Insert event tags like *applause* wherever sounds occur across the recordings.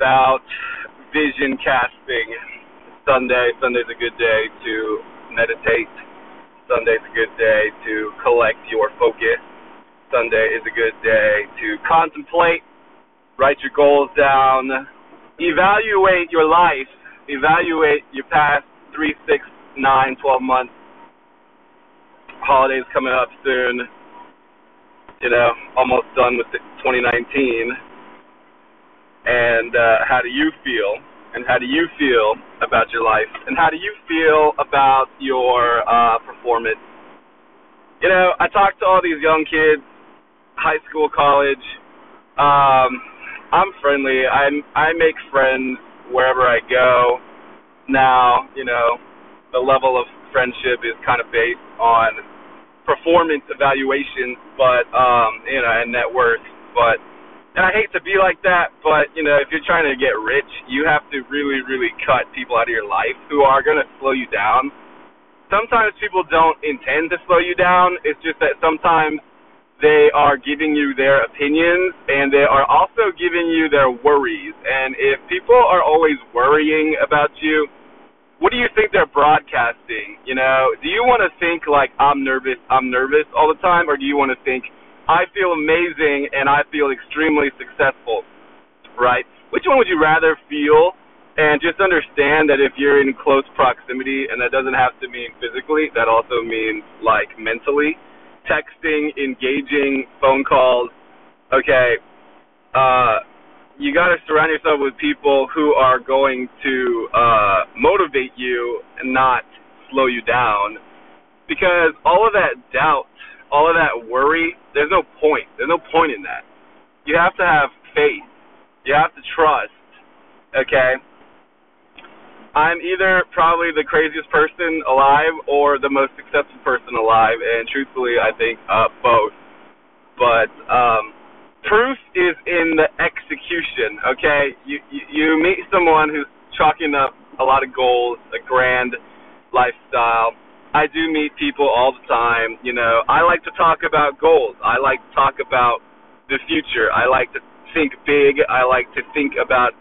about vision casting. Sunday, Sunday's a good day to meditate. Sunday's a good day to collect your focus. Sunday is a good day to contemplate, write your goals down, evaluate your life, evaluate your past three, six, nine, twelve months. Holidays coming up soon. You know, almost done with 2019 and uh, how do you feel? And how do you feel about your life? And how do you feel about your uh, performance? You know, I talk to all these young kids, high school, college. Um, I'm friendly. I I make friends wherever I go. Now, you know, the level of friendship is kind of based on performance evaluations, but um, you know, and net worth. But and I hate to be like that, but you know, if you're trying to get rich, you have to really, really cut people out of your life who are going to slow you down. Sometimes people don't intend to slow you down. It's just that sometimes they are giving you their opinions and they are also giving you their worries. And if people are always worrying about you, what do you think they're broadcasting? You know, do you want to think like I'm nervous, I'm nervous all the time, or do you want to think I feel amazing and I feel extremely successful, right? Which one would you rather feel? And just understand that if you're in close proximity, and that doesn't have to mean physically, that also means like mentally, texting, engaging, phone calls. Okay, uh, you got to surround yourself with people who are going to uh, motivate you and not slow you down, because all of that doubt all of that worry, there's no point. There's no point in that. You have to have faith. You have to trust. Okay? I'm either probably the craziest person alive or the most successful person alive, and truthfully, I think uh, both. But um, proof is in the execution. Okay, you, you you meet someone who's chalking up a lot of goals, a grand lifestyle, I do meet people all the time. You know, I like to talk about goals. I like to talk about the future. I like to think big. I like to think about,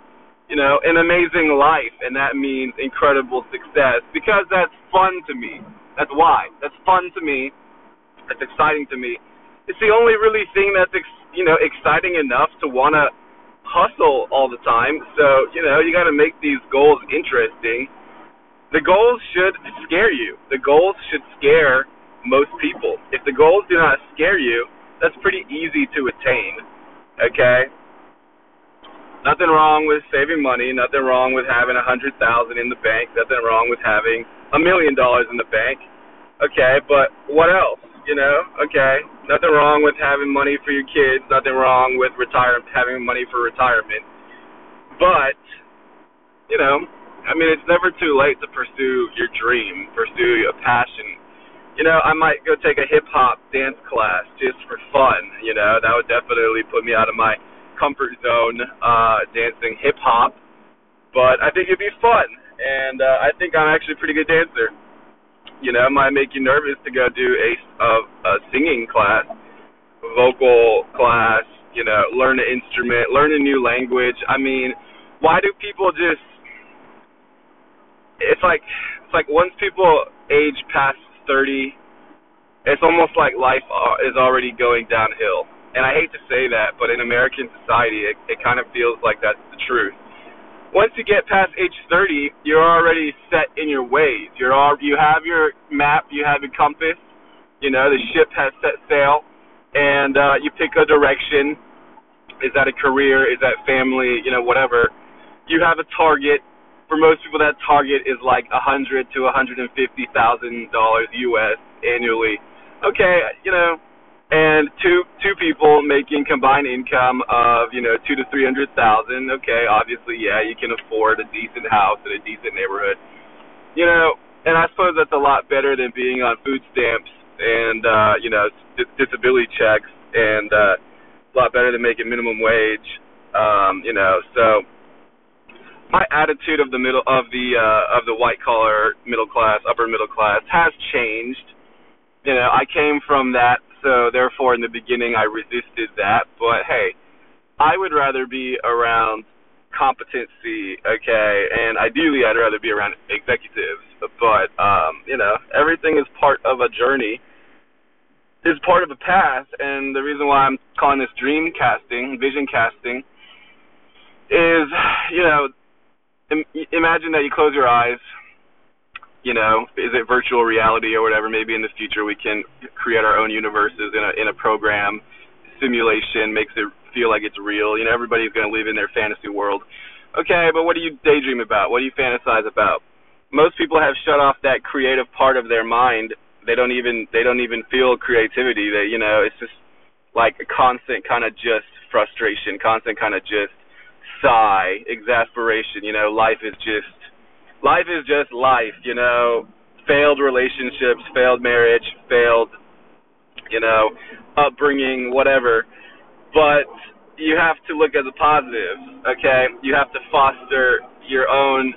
you know, an amazing life, and that means incredible success because that's fun to me. That's why. That's fun to me. That's exciting to me. It's the only really thing that's, ex- you know, exciting enough to want to hustle all the time. So, you know, you got to make these goals interesting the goals should scare you. The goals should scare most people. If the goals do not scare you, that's pretty easy to attain. Okay? Nothing wrong with saving money, nothing wrong with having a hundred thousand in the bank, nothing wrong with having a million dollars in the bank. Okay, but what else? You know, okay. Nothing wrong with having money for your kids, nothing wrong with retire having money for retirement. But, you know, I mean, it's never too late to pursue your dream, pursue a passion. You know, I might go take a hip hop dance class just for fun. You know, that would definitely put me out of my comfort zone, uh, dancing hip hop. But I think it'd be fun, and uh, I think I'm actually a pretty good dancer. You know, it might make you nervous to go do a, a, a singing class, vocal class. You know, learn an instrument, learn a new language. I mean, why do people just it's like it's like once people age past 30, it's almost like life is already going downhill. And I hate to say that, but in American society, it, it kind of feels like that's the truth. Once you get past age 30, you're already set in your ways. You're all you have your map, you have your compass. You know, the ship has set sail, and uh, you pick a direction. Is that a career? Is that family? You know, whatever. You have a target for most people, that target is like a hundred to hundred and fifty thousand dollars U.S. annually. Okay, you know, and two two people making combined income of you know two to three hundred thousand. Okay, obviously, yeah, you can afford a decent house in a decent neighborhood. You know, and I suppose that's a lot better than being on food stamps and uh, you know disability checks, and uh, a lot better than making minimum wage. Um, you know, so my attitude of the middle of the uh, of the white collar middle class, upper middle class has changed. You know, I came from that, so therefore in the beginning I resisted that. But hey, I would rather be around competency, okay, and ideally I'd rather be around executives, but um, you know, everything is part of a journey. Is part of a path, and the reason why I'm calling this dream casting, vision casting, is you know, Im- imagine that you close your eyes. You know, is it virtual reality or whatever? Maybe in the future we can create our own universes in a in a program. Simulation makes it feel like it's real. You know, everybody's going to live in their fantasy world. Okay, but what do you daydream about? What do you fantasize about? Most people have shut off that creative part of their mind. They don't even they don't even feel creativity. They you know it's just like a constant kind of just frustration, constant kind of just sigh, exasperation. You know, life is just life is just life. You know, failed relationships, failed marriage, failed you know upbringing, whatever but you have to look at the positives, okay? You have to foster your own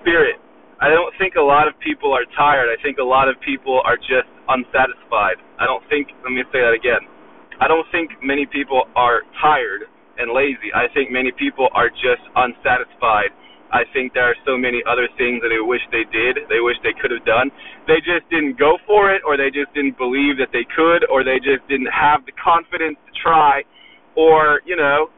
spirit. I don't think a lot of people are tired. I think a lot of people are just unsatisfied. I don't think, let me say that again. I don't think many people are tired and lazy. I think many people are just unsatisfied. I think there are so many other things that they wish they did, they wish they could have done. They just didn't go for it, or they just didn't believe that they could, or they just didn't have the confidence to try or you know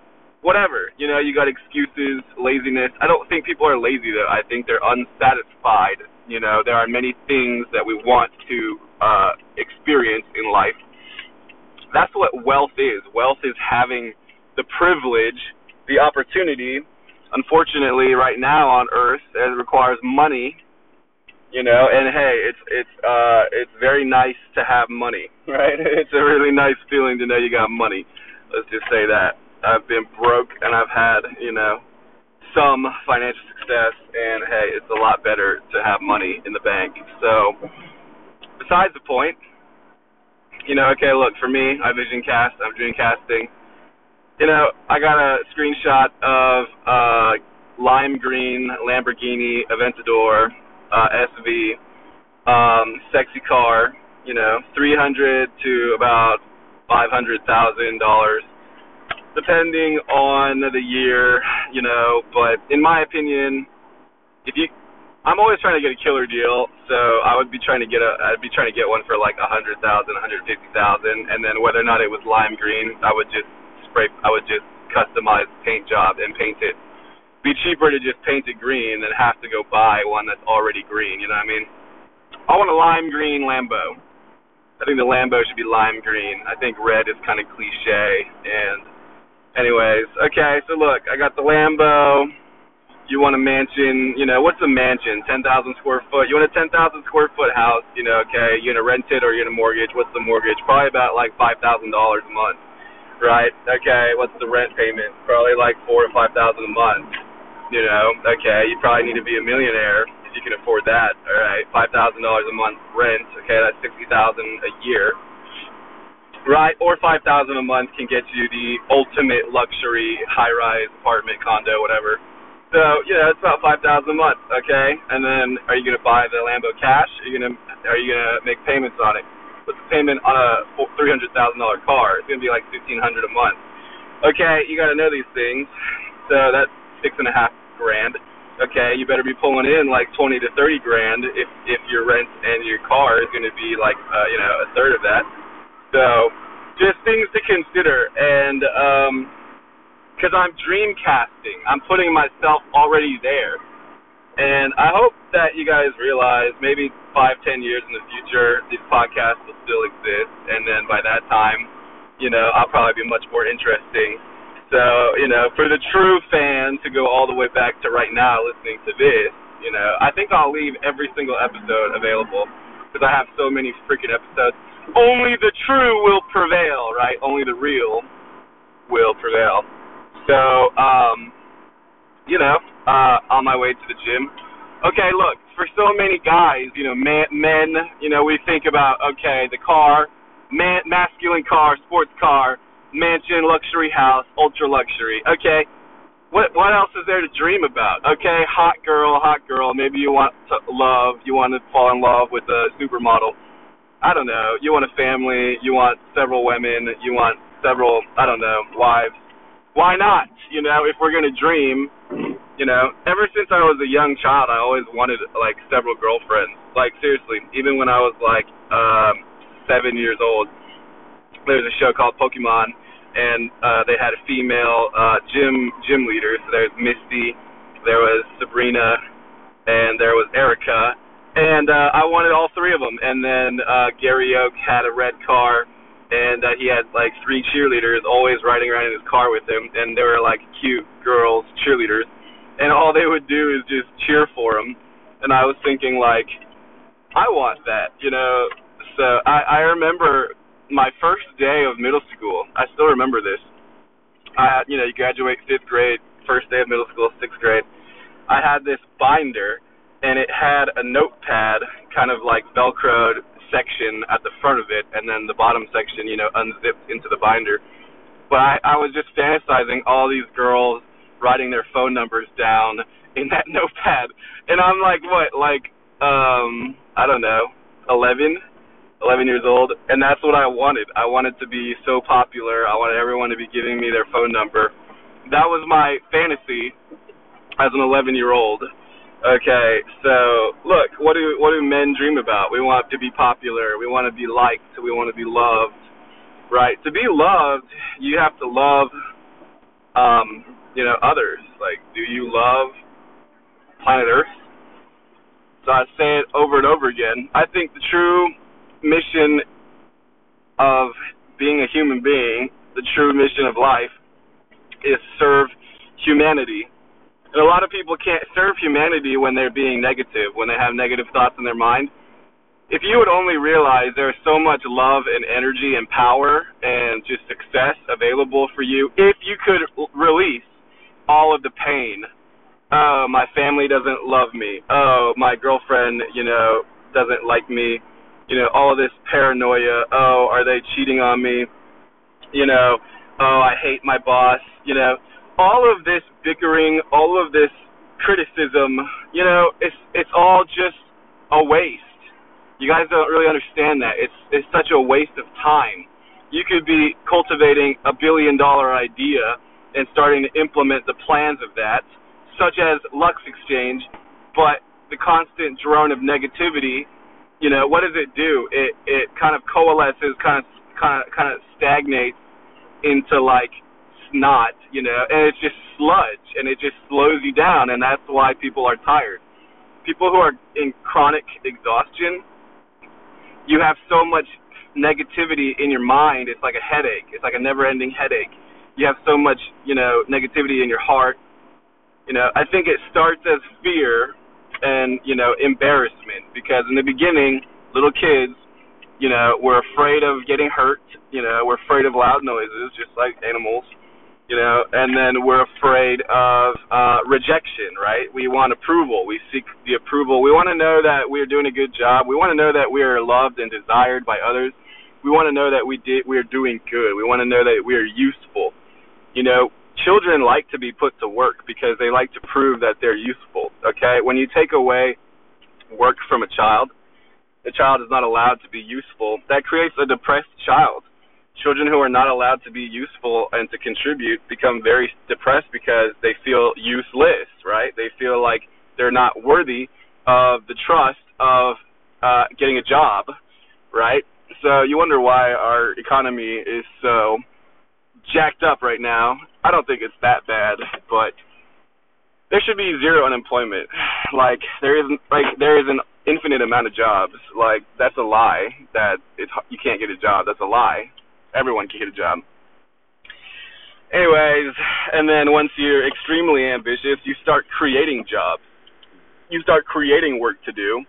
whatever you know you got excuses laziness i don't think people are lazy though i think they're unsatisfied you know there are many things that we want to uh experience in life that's what wealth is wealth is having the privilege the opportunity unfortunately right now on earth it requires money you know and hey it's it's uh it's very nice to have money *laughs* right *laughs* it's a really nice feeling to know you got money Let's just say that. I've been broke and I've had, you know, some financial success and hey, it's a lot better to have money in the bank. So besides the point, you know, okay, look, for me, I vision cast, I'm dream casting. You know, I got a screenshot of uh lime green Lamborghini Aventador uh SV um sexy car, you know, 300 to about five hundred thousand dollars, depending on the year, you know. But in my opinion, if you, I'm always trying to get a killer deal, so I would be trying to get a, I'd be trying to get one for like a hundred thousand, a hundred fifty thousand, and then whether or not it was lime green, I would just spray, I would just customize paint job and paint it. Be cheaper to just paint it green than have to go buy one that's already green. You know what I mean? I want a lime green Lambo. I think the Lambo should be lime green. I think red is kind of cliche. And, anyways, okay. So look, I got the Lambo. You want a mansion? You know, what's a mansion? Ten thousand square foot. You want a ten thousand square foot house? You know, okay. You gonna rent it or you gonna mortgage? What's the mortgage? Probably about like five thousand dollars a month, right? Okay. What's the rent payment? Probably like four or five thousand a month. You know, okay. You probably need to be a millionaire if you can afford that. All right, five thousand dollars a month rent. Okay, that's sixty thousand a year. Right, or five thousand a month can get you the ultimate luxury high-rise apartment, condo, whatever. So know, it's about five thousand a month. Okay, and then are you gonna buy the Lambo cash? Are you gonna are you gonna make payments on it? What's the payment on a three hundred thousand dollar car? It's gonna be like fifteen hundred a month. Okay, you gotta know these things. So that's six and a half grand okay, you better be pulling in like twenty to thirty grand if if your rent and your car is to be like uh, you know a third of that. So just things to consider, and um, because I'm dream casting, I'm putting myself already there, and I hope that you guys realize maybe five, ten years in the future, these podcasts will still exist, and then by that time, you know, I'll probably be much more interesting so, you know, for the true fan to go all the way back to right now listening to this, you know, I think I'll leave every single episode available because I have so many freaking episodes. Only the true will prevail, right? Only the real will prevail. So, um, you know, uh, on my way to the gym. Okay, look, for so many guys, you know, man, men, you know, we think about, okay, the car, man, masculine car, sports car, mansion, luxury house, ultra luxury. Okay, what what else is there to dream about? Okay, hot girl, hot girl. Maybe you want to love, you want to fall in love with a supermodel. I don't know. You want a family. You want several women. You want several. I don't know wives. Why not? You know, if we're gonna dream, you know, ever since I was a young child, I always wanted like several girlfriends. Like seriously, even when I was like um, seven years old, there was a show called Pokemon, and uh, they had a female uh, gym gym leader. So there's Misty, there was Sabrina, and there was Erika, and uh, I wanted all three of them. And then uh, Gary Oak had a red car and uh, he had like three cheerleaders always riding around in his car with him, and they were like cute girls, cheerleaders, and all they would do is just cheer for him. And I was thinking like, I want that, you know. So I, I remember my first day of middle school. I still remember this. I, you know, you graduate fifth grade, first day of middle school, sixth grade. I had this binder, and it had a notepad, kind of like velcroed section at the front of it, and then the bottom section, you know, unzipped into the binder. But I, I was just fantasizing all these girls writing their phone numbers down in that *laughs* notepad, and I'm like, what, like, um, I don't know, 11, 11 years old, and that's what I wanted. I wanted to be so popular. I wanted everyone to be giving me their phone number. That was my fantasy as an 11 year old Okay, so look, what do what do men dream about? We want to be popular. We want to be liked. We want to be loved. Right? To be loved, you have to love, um, you know, others. Like, do you love planet Earth? So I say it over and over again. I think the true mission of being a human being, the true mission of life, is serve humanity and a lot of people can't serve humanity when they're being negative, when they have negative thoughts in their mind. If you would only realize there's so much love and energy and power and just success available for you, if you could release all of the pain. Oh, my family doesn't love me. Oh, my girlfriend, you know, doesn't like me. You know, all of this paranoia. Oh, are they cheating on me? You know, oh, I hate my boss. You know, all of this bickering, all of this criticism, you know, it's it's all just a waste. You guys don't really understand that. It's it's such a waste of time. You could be cultivating a billion dollar idea and starting to implement the plans of that, such as Lux Exchange, but the constant drone of negativity, you know, what does it do? It it kind of coalesces, kind of kind of kind of stagnates into like snot, you know, and it's just sludge and it just slows you down and that's why people are tired. People who are in chronic exhaustion, you have so much negativity in your mind, it's like a headache. It's like a never ending headache. You have so much, you know, negativity in your heart. You know, I think it starts as fear and, you know, embarrassment because in the beginning, little kids, you know, we're afraid of getting hurt, you know, we're afraid of loud noises just like animals you know, and then we're afraid of uh, rejection, right? We want approval. We seek the approval. We want to know that we're doing a good job. We want to know that we are loved and desired by others. We want to know that we did we're doing good. We want to know that we are useful. You know, children like to be put to work because they like to prove that they're useful. Okay, when you take away work from a child, the child is not allowed to be useful. That creates a depressed child children who are not allowed to be useful and to contribute become very depressed because they feel useless, right? They feel like they're not worthy of the trust of uh, getting a job, right? So you wonder why our economy is so jacked up right now. I don't think it's that bad, but there should be zero unemployment. *sighs* Like there is like there is an infinite amount of jobs. Like that's a lie that it's you can't get a job. That's a lie everyone can get a job. Anyways, and then once you're extremely ambitious, you start creating jobs. You start creating work to do.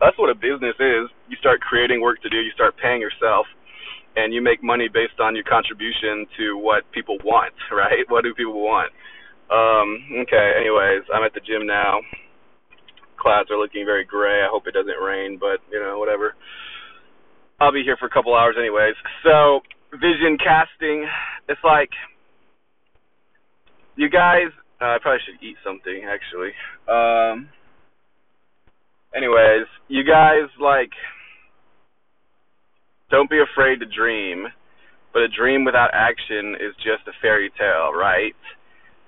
That's what a business is. You start creating work to do, you start paying yourself, and you make money based on your contribution to what people want, *laughs* right? What do people want? Um, okay, anyways, I'm at the gym now. Clouds are looking very gray. I hope it doesn't rain, but, you know, whatever. I'll be here for a couple hours anyways. So vision casting, it's like you guys. Uh, I probably should eat something actually. Um. Anyways, you guys like don't be afraid to dream but a dream without action is just a fairy tale, right?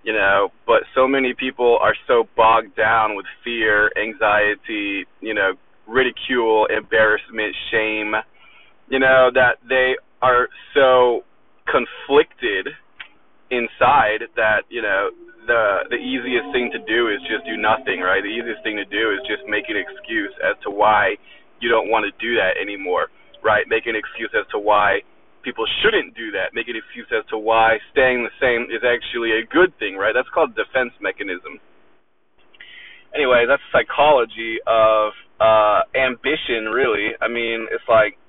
You know, but so many people are so bogged down with fear, anxiety, you know, ridicule, embarrassment, shame, you know, that they are so conflicted inside that, you know, the the easiest thing to do is just do nothing, right? The easiest thing to do is just make an excuse as to why you don't want to do that anymore, right? Make an excuse as to why people shouldn't do that. Make an excuse as to why staying the same is actually a good thing, right? That's called defense mechanism. Anyway, that's psychology of uh ambition really. I mean, it's like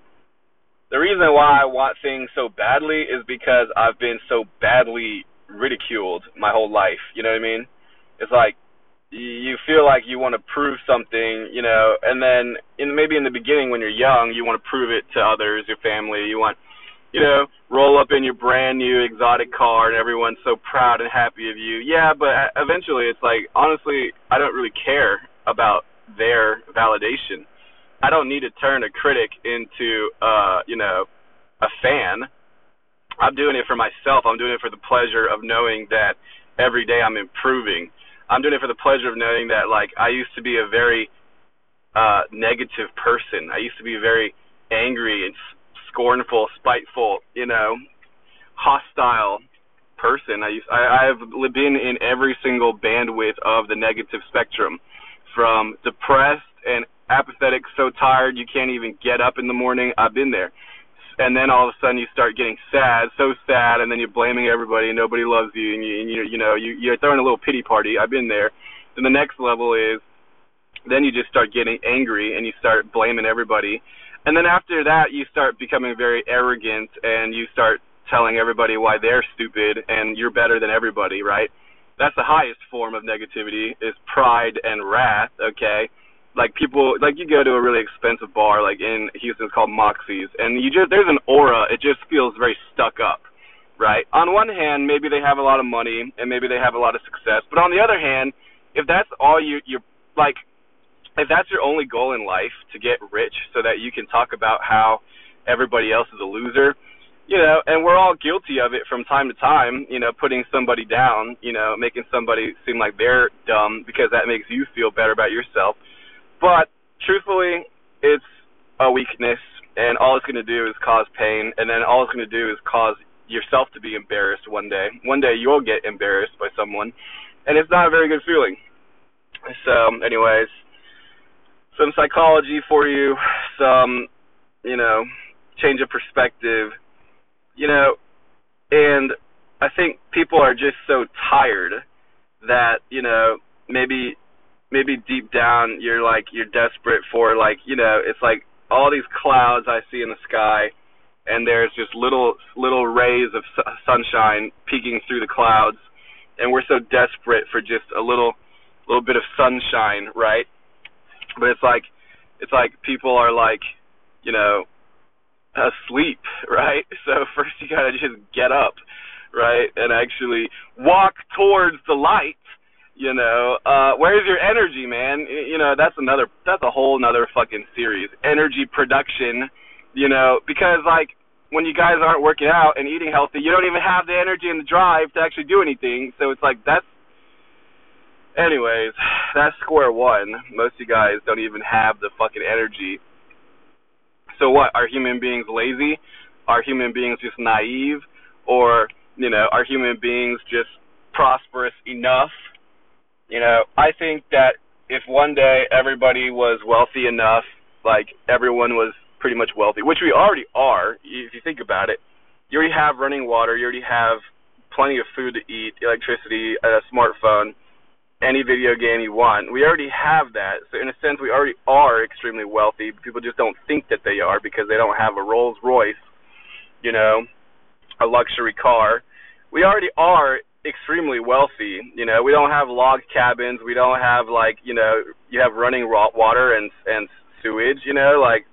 the reason why I want things so badly is because I've been so badly ridiculed my whole life, you know what I mean? It's like you feel like you want to prove something, you know, and then in maybe in the beginning when you're young, you want to prove it to others, your family, you want you know, roll up in your brand new exotic car and everyone's so proud and happy of you. Yeah, but uh, eventually it's like honestly, I don't really care about their validation. I don't need to turn a critic into uh, you know, a fan. I'm doing it for myself. I'm doing it for the pleasure of knowing that every day I'm improving. I'm doing it for the pleasure of knowing that like I used to be a very uh negative person. I used to be a very angry and scornful, spiteful, you know, hostile person. I used, I, I've been in every single bandwidth of the negative spectrum, from depressed and apathetic, so tired you can't even get up in the morning. I've been there. And then all of a sudden you start getting sad, so sad, and then you're blaming everybody, and nobody loves you, and you, and you, you know, you, you're throwing a little pity party. I've been there. Then the next level is, then you just start getting angry, and you start blaming everybody, and then after that, you start becoming very arrogant and you start telling everybody why they're stupid and you're better than everybody, right? That's the highest form of negativity is pride and wrath, okay? Like people like you go to a really expensive bar like in Houston it's called Moxie's and you just there's an aura, it just feels very stuck up. Right? On one hand, maybe they have a lot of money and maybe they have a lot of success, but on the other hand, if that's all you you're like if that's your only goal in life to get rich so that you can talk about how everybody else is a loser, you know, and we're all guilty of it from time to time, you know, putting somebody down, you know, making somebody seem like they're dumb because that makes you feel better about yourself. But truthfully, it's a weakness and all it's going to do is cause pain and then all it's going to do is cause yourself to be embarrassed one day. One day you'll get embarrassed by someone and it's not a very good feeling. So, anyways, some psychology for you, some, you know, change of perspective, you know, and I think people are just so tired that, you know, maybe maybe deep down you're like you're desperate for like, you know, it's like all these clouds I see in the sky and there's just little little rays of sunshine peeking through the clouds and we're so desperate for just a little little bit of sunshine, right? but it's like it's like people are like you know asleep *laughs* right so first you got to just get up right and actually walk towards the light you know uh where's your energy man you know that's another that's a whole another fucking series energy production you know because like when you guys aren't working out and eating healthy you don't even have the energy and the drive to actually do anything so it's like that's Anyways, that's square one. Most of you guys don't even have the fucking energy. So what? Are human beings lazy? Are human beings just naive? Or, you know, are human beings just prosperous enough? You know, I think that if one day everybody was wealthy enough, like everyone was pretty much wealthy, which we already are, if you think about it, you already have running water, you already have plenty of food to eat, electricity, a smartphone any video game you want. We already have that. So in a sense, we already are extremely wealthy. People just don't think that they are because they don't have a Rolls Royce, you know, a luxury car. We already are extremely wealthy. You know, we don't have log cabins. We don't have like, you know, you have running water and and sewage. You know, like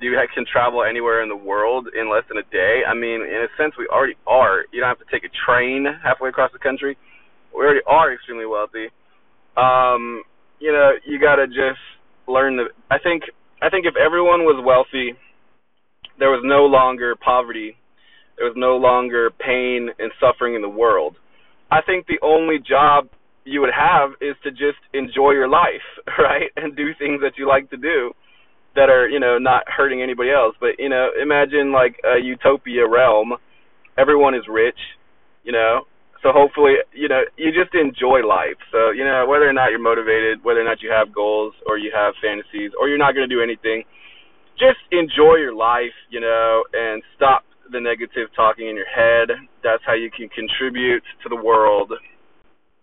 you can travel anywhere in the world in less than a day. I mean, in a sense, we already are. You don't have to take a train halfway across the country we already are extremely wealthy. Um, you know, you got to just learn the. I think I think if everyone was wealthy, there was no longer poverty. There was no longer pain and suffering in the world. I think the only job you would have is to just enjoy your life, *laughs* right? And do things that you like to do that are, you know, not hurting anybody else. But, you know, imagine like a utopia realm. Everyone is rich, you know. So hopefully, you know, you just enjoy life. So, you know, whether or not you're motivated, whether or not you have goals or you have fantasies or you're not going to do anything, just enjoy your life, you know, and stop the negative talking in your head. That's how you can contribute to the world